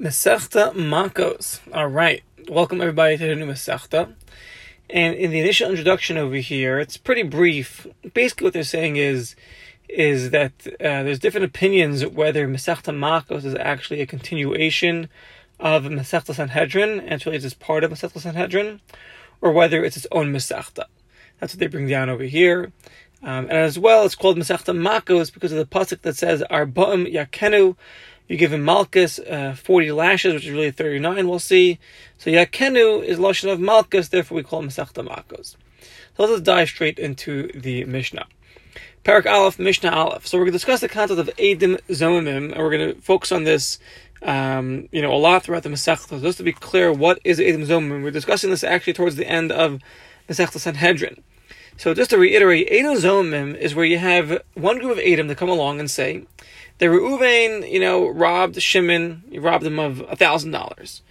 Masechta Makos. All right, welcome everybody to the new Masechta. And in the initial introduction over here, it's pretty brief. Basically, what they're saying is is that uh, there's different opinions whether Masechta Makos is actually a continuation of Masechta Sanhedrin, and it's really just part of Masechta Sanhedrin, or whether it's its own Masechta. That's what they bring down over here. Um, and as well, it's called Masechta Makos because of the pasuk that says Arba'im Yakenu. You give him Malchus uh, 40 lashes, which is really 39, we'll see. So Yakenu is Lashon of Malchus, therefore we call him Masechta Makos. So let's dive straight into the Mishnah. Parak Aleph, Mishnah Aleph. So we're going to discuss the concept of Edim Zomimim, and we're going to focus on this um, you know, a lot throughout the Masechta. Just to be clear, what is Edim Zomimim? We're discussing this actually towards the end of Masechta Sanhedrin. So just to reiterate, Edom Zomim is where you have one group of Edom that come along and say that Reuven, you know, robbed Shimon, he robbed him of a thousand dollars.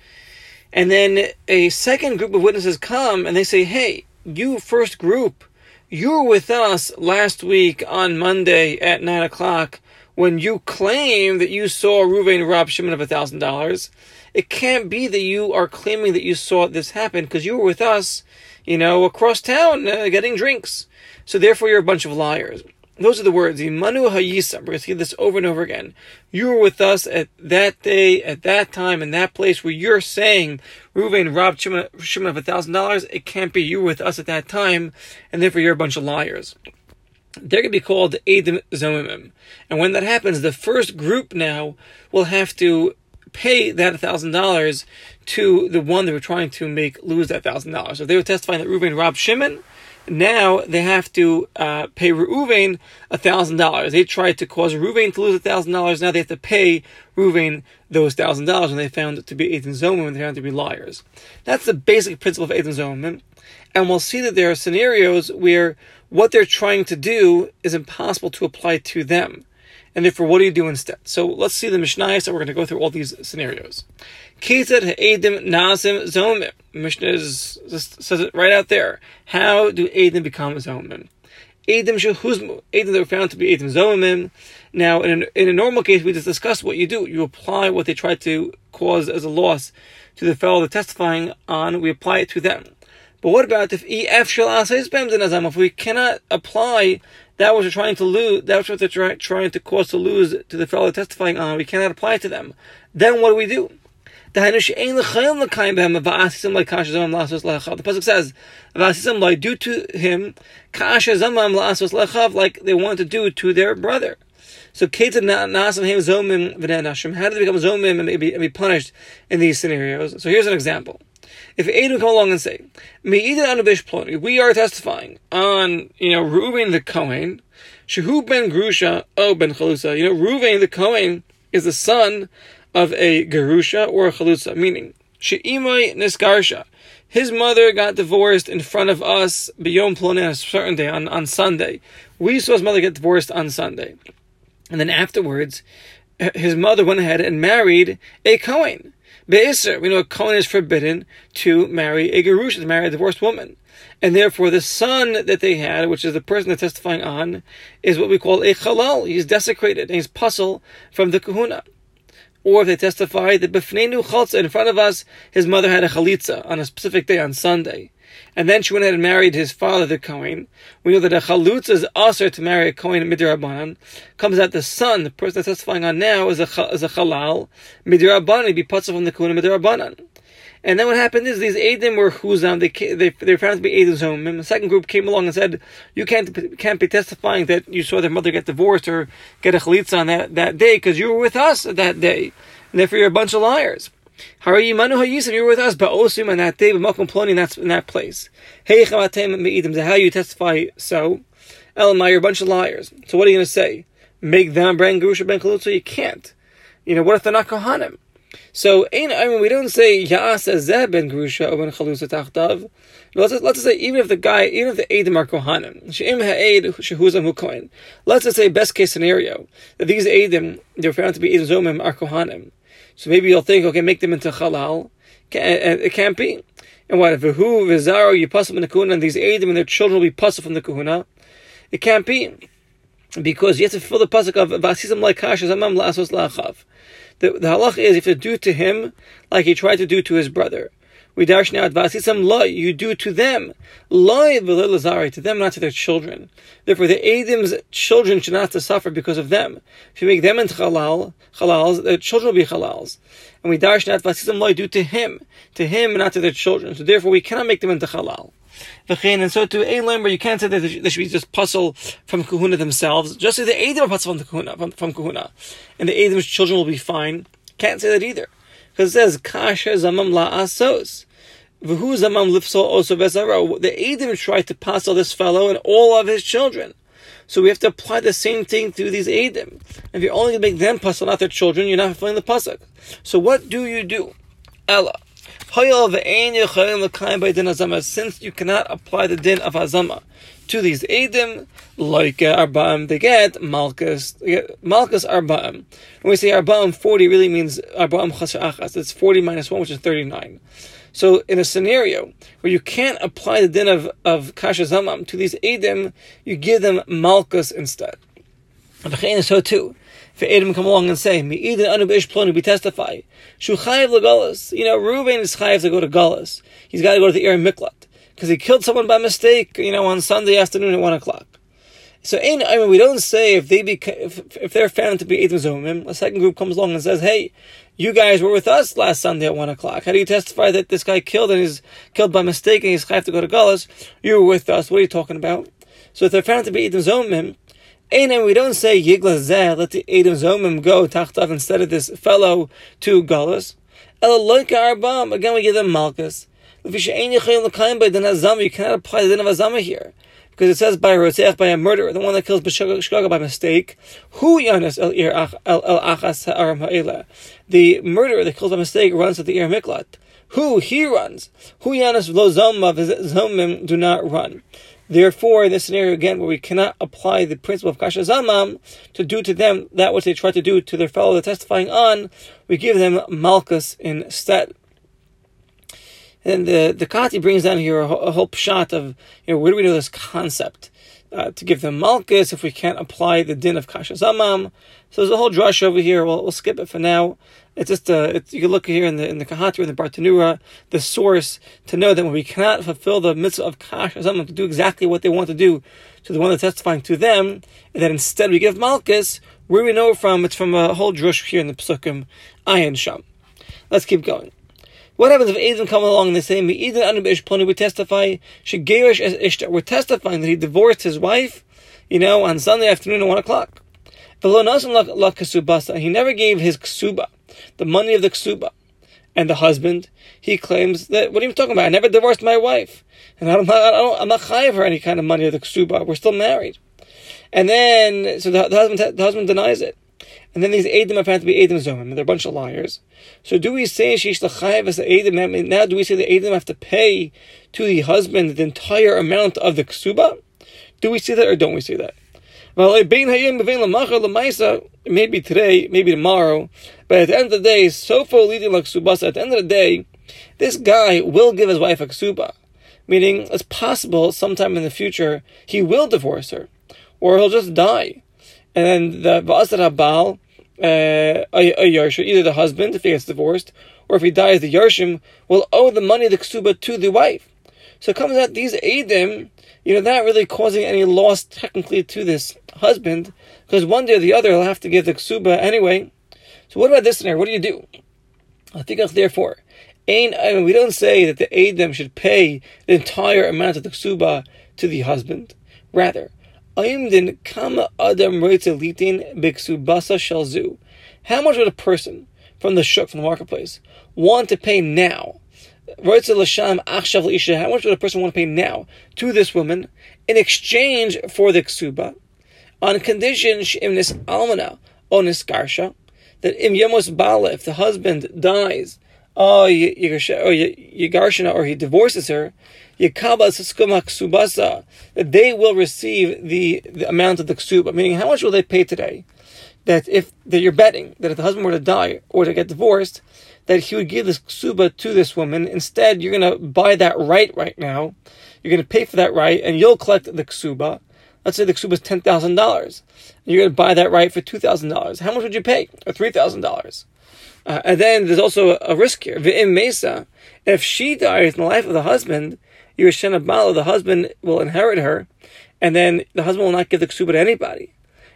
And then a second group of witnesses come and they say, Hey, you first group, you were with us last week on Monday at nine o'clock when you claim that you saw Reuven rob Shimon of a thousand dollars. It can't be that you are claiming that you saw this happen because you were with us you know, across town uh, getting drinks. So therefore, you're a bunch of liars. Those are the words. Imanu Hayisa. We're going to see this over and over again. You were with us at that day, at that time, in that place where you're saying Reuven robbed Shimon, of thousand dollars. It can't be you were with us at that time, and therefore you're a bunch of liars. They're going to be called Edim Zomimim. And when that happens, the first group now will have to pay that thousand dollars to the one they were trying to make lose that thousand dollars. So if they were testifying that Reuven robbed Shimon, now they have to uh, pay Reuven thousand dollars. They tried to cause Reuven to lose thousand dollars. Now they have to pay Reuven those thousand dollars when they found it to be Edim Zomim and they found to be liars. That's the basic principle of Edim Zomim. And we'll see that there are scenarios where what they're trying to do is impossible to apply to them and therefore what do you do instead? So let's see the Mishnah, so we're going to go through all these scenarios. Ketzad ha'edim nasim zomim. Mishnah is, says it right out there. How do edim become zomim? Edim shehuzmu. Edim that were found to be edim zomim. Now, in, a in a normal case, we just discussed what you do. You apply what they tried to cause as a loss to the fellow they're testifying on. We apply it to them. But what about if EF shall If we cannot apply that which we're trying to lose, that which they're try, trying to cause to lose to the fellow testifying on, we cannot apply to them. Then what do we do? The pasuk says, "Do to him like they want to do to their brother." So, how do they become zomim and be punished in these scenarios? So, here's an example. If Adam come along and say, we are testifying on, you know, Reuven the Kohen, Shehu ben Grusha, oh ben Chalusa. You know, Reuven the Kohen is the son of a Gerusha or a Chalusa, meaning, She'imai Nisgarsha. His mother got divorced in front of us beyond Ploni on a certain day, on, on Sunday. We saw his mother get divorced on Sunday. And then afterwards, his mother went ahead and married a Kohen. Be'isr, we know a Kohen is forbidden to marry a Gerusha, to marry a divorced woman. And therefore, the son that they had, which is the person they're testifying on, is what we call a Chalal. He's desecrated, and he's puzzle from the kahuna. Or if they testify that Befnenu Chalza, in front of us, his mother had a Chalitza on a specific day, on Sunday. And then she went ahead and married his father, the Kohen. We know that a Chalutza is also to marry a Kohen Midirabbanan. Comes out the son, the person that's testifying on now, is a, is a Chalal. Midirabbanan, he'd be putzah from the Kohen Midirabbanan. And then what happened is these Adim were Huzam, they, they, they were found to be home. And the second group came along and said, you can't, can't be testifying that you saw their mother get divorced or get a chalitza on that, that day because you were with us that day. And therefore you're a bunch of liars. Harayimanu Hayisim, you were with us, but Osim on that day, but Malcolm Ploni in that, in that place. Hey Me'idim, how you testify so? Elamai, you're a bunch of liars. So what are you going to say? Make them bring Gurusha Ben Kalutza? You can't. You know, what if they're not Kohanim? So, I mean, we don't say Ya'as Zeh ben Grusha or ben Chalusa Tachtav. Let's let's just say even if the guy, even if the Eidim are Kohanim, She'im Ha'ed Shehuzam Hu Kohen. Let's just say best case scenario that these Eidim they're found to be Eidim Zomim are Kohanim. So maybe you'll think, okay, make them into Halal. Uh, uh, it can't be. And what if who Vizaro you puzzle from the Kahuna and these Eidim and their children will be puzzled from the Kahuna? It can't be because you have to fulfill the pasuk of Vasisam like Zamam Lasos Lachav The, the halach is if you do to him like he tried to do to his brother. We dash now advasisam loy, you do to them. Loy v'lilazari, to them, not to their children. Therefore, the Adam's children should not have to suffer because of them. If you make them into halal, halals, the children will be halals. And we dash now advasisam loy, do to him. To him, not to their children. So therefore, we cannot make them into halal. And so to a where you can't say that they should be just puzzle from kahuna themselves. Just as the Adam are puzzle from, kahuna, from, from kahuna. And the Adam's children will be fine. Can't say that either. Because it says, Kasha zamam la The Adam tried to puzzle this fellow and all of his children. So we have to apply the same thing to these Adam. If you're only going to make them puzzle, not their children, you're not fulfilling the pasuk. So what do you do? Ella. Since you cannot apply the din of Azama to these Edim, like uh, Arba'im, they get Malchus, Malchus Arba'im. When we say Arba'im, 40 really means Arba'im Chas It's 40 minus 1, which is 39. So in a scenario where you can't apply the din of, of Kasha Zamam to these Edim, you give them Malchus instead. So too. For Adam come along and say, "Me'idin anu b'ish plonu," we testify. Shu chayiv. You know, Reuven is chayiv to go to Galus. He's got to go to the Ir Miklat because he killed someone by mistake. You know, on Sunday afternoon at one o'clock. So, in, I mean, we don't say if they be if, if they're found to be Edom Zomim. A second group comes along and says, "Hey, you guys were with us last Sunday at one o'clock. How do you testify that this guy killed and he's killed by mistake and he's chayiv to go to Galus? You were with us. What are you talking about?" So, if they're found to be Edom Zomim, and we don't say Yigla Zeh, let the Edom Zomim go Tachtav instead of this fellow to Galus. Again we give them Malchus. You cannot apply the din of Azama here. Because it says by a by a murderer, the one that kills by mistake. Who Yanis El Achas Ha'aram Ha'ela. The murderer that kills by mistake runs to the Ir Miklat. Who? He runs. Who Yanis Lo Zomim do not run. Therefore, in this scenario again, where we cannot apply the principle of kasha zamam to do to them that which they try to do to their fellow they're testifying on, we give them malchus instead. And the the Kati brings down here a, a whole shot of you know where do we know this concept uh, to give them malchus if we can't apply the din of kasha zamam. So there's a whole drush over here. We'll, we'll skip it for now. It's just uh, it's, you can look here in the in the or the Bartenura, the source to know that when we cannot fulfill the mitzvah of kash, or someone to do exactly what they want to do to the one that's testifying to them, and that instead we give malchus. Where we know from? It's from a whole drush here in the Pesukim, Ayin Sham. Let's keep going. What happens if Adam come along and they say, "Me'idin anu be'ishplonu," we testify, "Shegerish as ishtar." We're testifying that he divorced his wife, you know, on Sunday afternoon at one o'clock. He never gave his ksuba the money of the ksuba. And the husband, he claims that, what are you talking about? I never divorced my wife. And I'm not, I don't, I'm not chayiv for any kind of money of the ksuba. We're still married. And then, so the, the husband, the husband denies it. And then these Edom are found to be Edom Zomim. They're a bunch of liars. So do we say Shish Lachayev as the Edom? Now do we say the Edom have to pay to the husband the entire amount of the ksuba? Do we see that or don't we see that? Maybe today, maybe tomorrow, but at the end of the day, Sofo leading like Subasa, at the end of the day, this guy will give his wife a ksuba. Meaning, it's possible sometime in the future he will divorce her, or he'll just die. And then the Va'asar Habal, uh, a, Yarsha, either the husband, if he gets divorced, or if he dies, the Yarshim will owe the money the ksuba to the wife. So it comes out these Adim, you know, not really causing any loss technically to this husband, because one day or the other he'll have to give the ksuba anyway. So what about this scenario? What do you do? I think therefore, I mean, we don't say that the Adam should pay the entire amount of the ksuba to the husband. Rather, kama adam litin shalzu. How much would a person from the shuk, from the marketplace, want to pay now how much would a person want to pay now to this woman in exchange for the ksuba on condition shimnis almana onis garsha that im yemos bala if the husband dies yigarshana or he divorces her that they will receive the, the amount of the ksuba meaning how much will they pay today that if that you're betting that if the husband were to die or to get divorced that he would give this ksuba to this woman. Instead, you're going to buy that right right now. You're going to pay for that right, and you'll collect the ksuba. Let's say the ksuba is ten thousand dollars. You're going to buy that right for two thousand dollars. How much would you pay? Or three thousand dollars? Uh, and then there's also a, risk here. V'im mesa, if she dies in the life of the husband, Yerushen Bala, the husband will inherit her, and then the husband will not give the ksuba to anybody.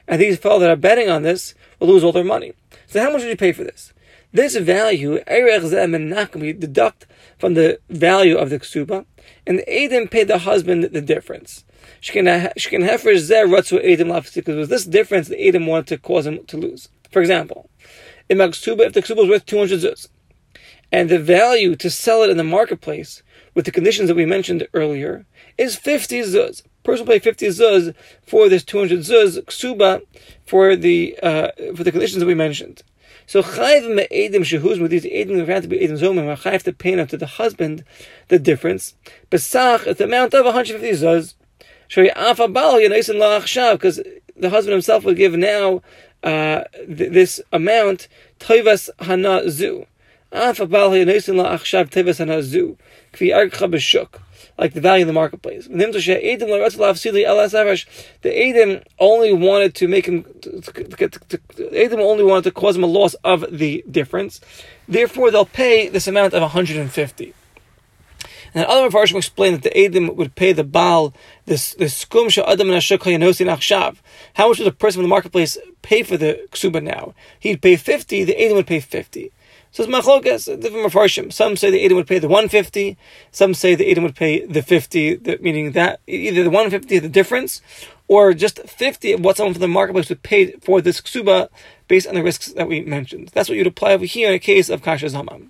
And these fellows that are betting on this will lose all their money. So how much would you pay for this? This value, we deduct from the value of the ksuba, and the Adam paid the husband the difference. Because it was this difference the Adam wanted to cause him to lose. For example, in ksuba, if the ksuba was worth 200 zuz, and the value to sell it in the marketplace with the conditions that we mentioned earlier is 50 zuz. Person will pay 50 zuz for this 200 zuz ksuba for the uh, for the conditions that we mentioned. So chayv me'edim shehuz with these edim have to be edim zomim are to pay to the husband the difference. Besach at the amount of 150 zuz. Because the husband himself will give now uh, th- this amount toivas hana zu. Like the value in the marketplace. The Adam only wanted to make him, Adam only wanted to cause him a loss of the difference. Therefore, they'll pay this amount of 150. And then other Mepharshim explain that the Adam would pay the Baal this skum Adam and. How much would a person in the marketplace pay for the ksuba now? He'd pay fifty. The Adam would pay fifty. So it's machlokas, different mafarshim. Some say the Edom would pay the 150. Some say the Edom would pay the 50, the, meaning that either the 150 the difference, or just 50 of what someone from the marketplace would pay for this ksuba based on the risks that we mentioned. That's what you'd apply over here in a case of kasha zamam.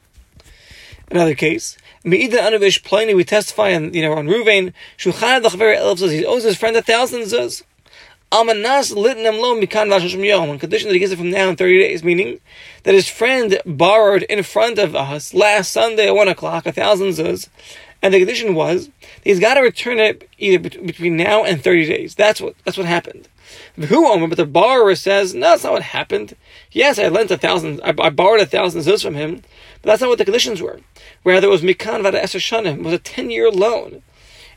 Another case, we testify on, you know, on Ruvain, Shuchan the he owes his friend a thousand zuz. Amanas litnem lo mikan yom, on condition that he gives it from now in 30 days, meaning that his friend borrowed in front of us last Sunday at 1 o'clock, a thousand zuz, and the condition was he's got to return it either between now and 30 days. That's what, that's what happened. Who Omer, but the borrower says, no, that's not what happened. Yes, I lent a thousand, I, I borrowed a thousand zuz from him, but that's not what the conditions were. Rather, it was mikan vada eser shanim, it was a 10 year loan.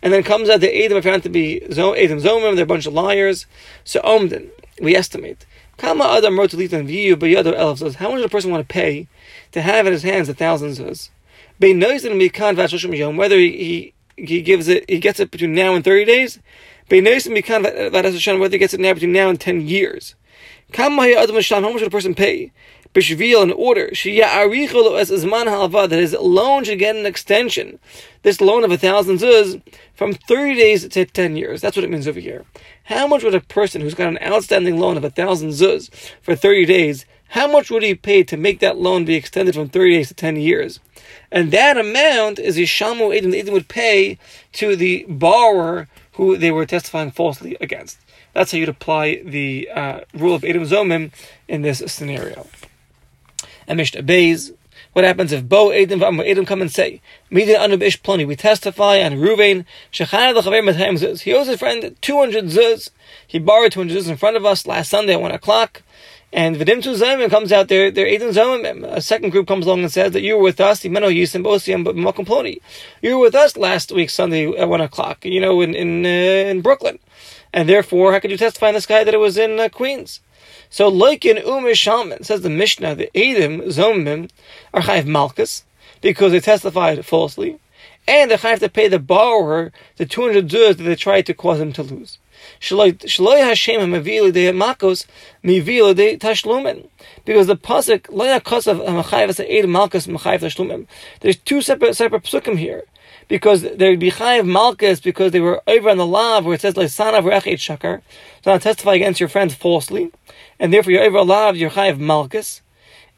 And then comes out the Edom found to be Edom Zomim, they're a bunch of liars. So Omden, we estimate. Kama Adam wrote to Viyu, but Yado Elf says, how much does a person want to pay to have in his hands a thousand zuz? Whether he, he, he gives it, he gets it between now and 30 days, whether he gets it now between now and 10 years. How much should a person pay? Bishvil in order. That his loan should get an extension. This loan of a thousand zuz from 30 days to 10 years. That's what it means over here. How much would a person who's got an outstanding loan of a thousand zuz for 30 days, how much would he pay to make that loan be extended from 30 days to 10 years? And that amount is Ishamu Edom. The Edom would pay to the borrower who they were testifying falsely against. That's how you'd apply the uh, rule of Edom Zomim in this scenario. And Mishnah Beis, what happens if Bo Edom Edom come and say, we testify on Ruvain. He owes his friend 200 Zuz. He borrowed 200 Zuz in front of us last Sunday at 1 o'clock. And Vidim Tu Zomim comes out there, they're Edom Zomim. A second group comes along and says that you were with us, Imeno Yisim Bosiam Makom Ploni. You were with us last week, Sunday at 1 o'clock, you know, in, in, uh, in Brooklyn. And therefore, how could you testify on this guy that it was in uh, Queens? So, like in Umish says the Mishnah, the Edim, Zomim, are Chayiv Malkus, because they testified falsely, and they have to pay the borrower the 200 zuz that they tried to cause him to lose. Shaloi Hashem Mavili de Makos Mivila de Tashlumen. Because the pasuk Loya Kosav Machayev as Malkus Machayev Tashlumen. There's two separate separate psukim here because they would be chayiv malchus because they were over on the lav where it says like sanav rechet shakar. So now testify against your friends falsely, and therefore you're over lav, you're chayiv malchus,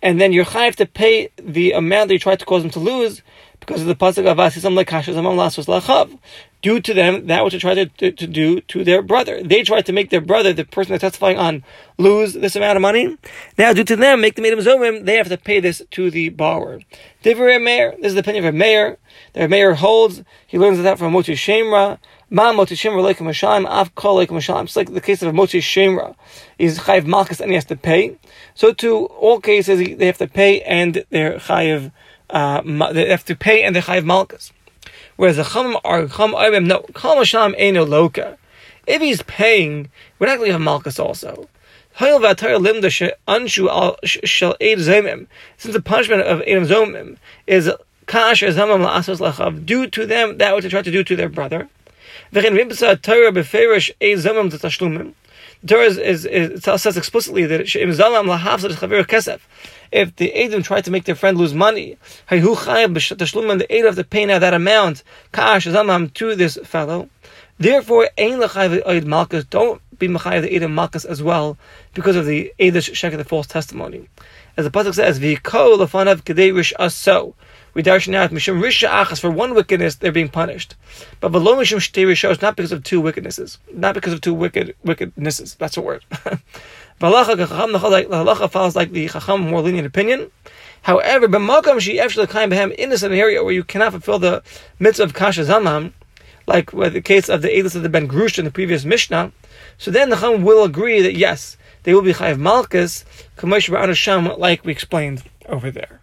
and then you're chayiv to pay the amount that you tried to cause them to lose because of the pasuk of asisam lekashas amam lasos lachav. Due to them, that which they tried to, to, to, do to their brother. They tried to make their brother, the person they're testifying on, lose this amount of money. Now, due to them, make the Medam Zomim, they have to pay this to the borrower. Divrei Meir, this is the opinion of a mayor. The mayor holds, he learns that from Motzi Shem Ra, Ma Motzi Shem Ra Leikum Hashem, Av Kol Leikum Hashem. It's like the case of a Motzi Shem Ra. He's Chayiv Malchus and he has to pay. So to all cases, they have to pay and they're Chayiv, uh, they have to pay and they're Chayiv Malchus. Whereas the Chum are Chum Oibim, no, Kol Hashem Eino Loka. If he's paying, we're not going to have Malchus also. Since the punishment of edom zomim is kash zamam la'asos lachav, do to them that which they try to do to their brother. The Torah is, is, is, says explicitly that she'im zalam chavir kesef. If the Edom try to make their friend lose money, the Edom have to pay now that amount, zamam, to this fellow. Therefore, don't be the Edom malchus as well, because of the Edish shek the false testimony. As the pasuk says, v'ko lefanav kedei rish aso. We darshan out mishum risha achas for one wickedness they're being punished, but v'lo mishum shtei rishos not because of two wickednesses, not because of two wicked wickednesses. That's a word. The halacha follows like the chacham more lenient opinion. However, b'makam she actually kind of in a area where you cannot fulfill the mitzvah of kasha zamam, like with the case of the edus of the ben grush in the previous mishnah, so then the chacham will agree that yes, they will be chayiv malchus, like we explained over there.